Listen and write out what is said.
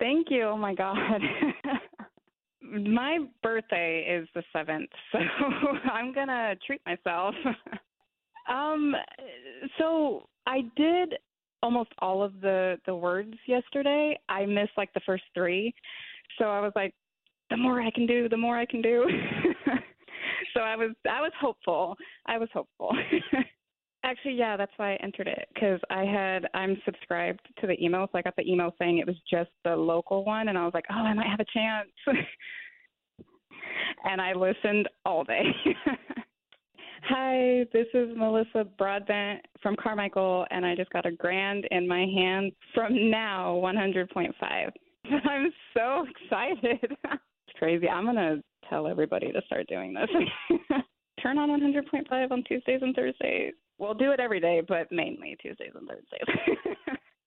Thank you. Oh my God. my birthday is the 7th, so I'm going to treat myself. um so I did almost all of the the words yesterday. I missed like the first 3. So I was like the more I can do, the more I can do. so I was I was hopeful. I was hopeful. Actually, yeah, that's why I entered it because I had I'm subscribed to the email, so I got the email saying it was just the local one, and I was like, oh, I might have a chance. and I listened all day. Hi, this is Melissa Broadbent from Carmichael, and I just got a grand in my hand from now 100.5. I'm so excited. it's crazy. I'm gonna tell everybody to start doing this. On 100.5 on Tuesdays and Thursdays. We'll do it every day, but mainly Tuesdays and Thursdays.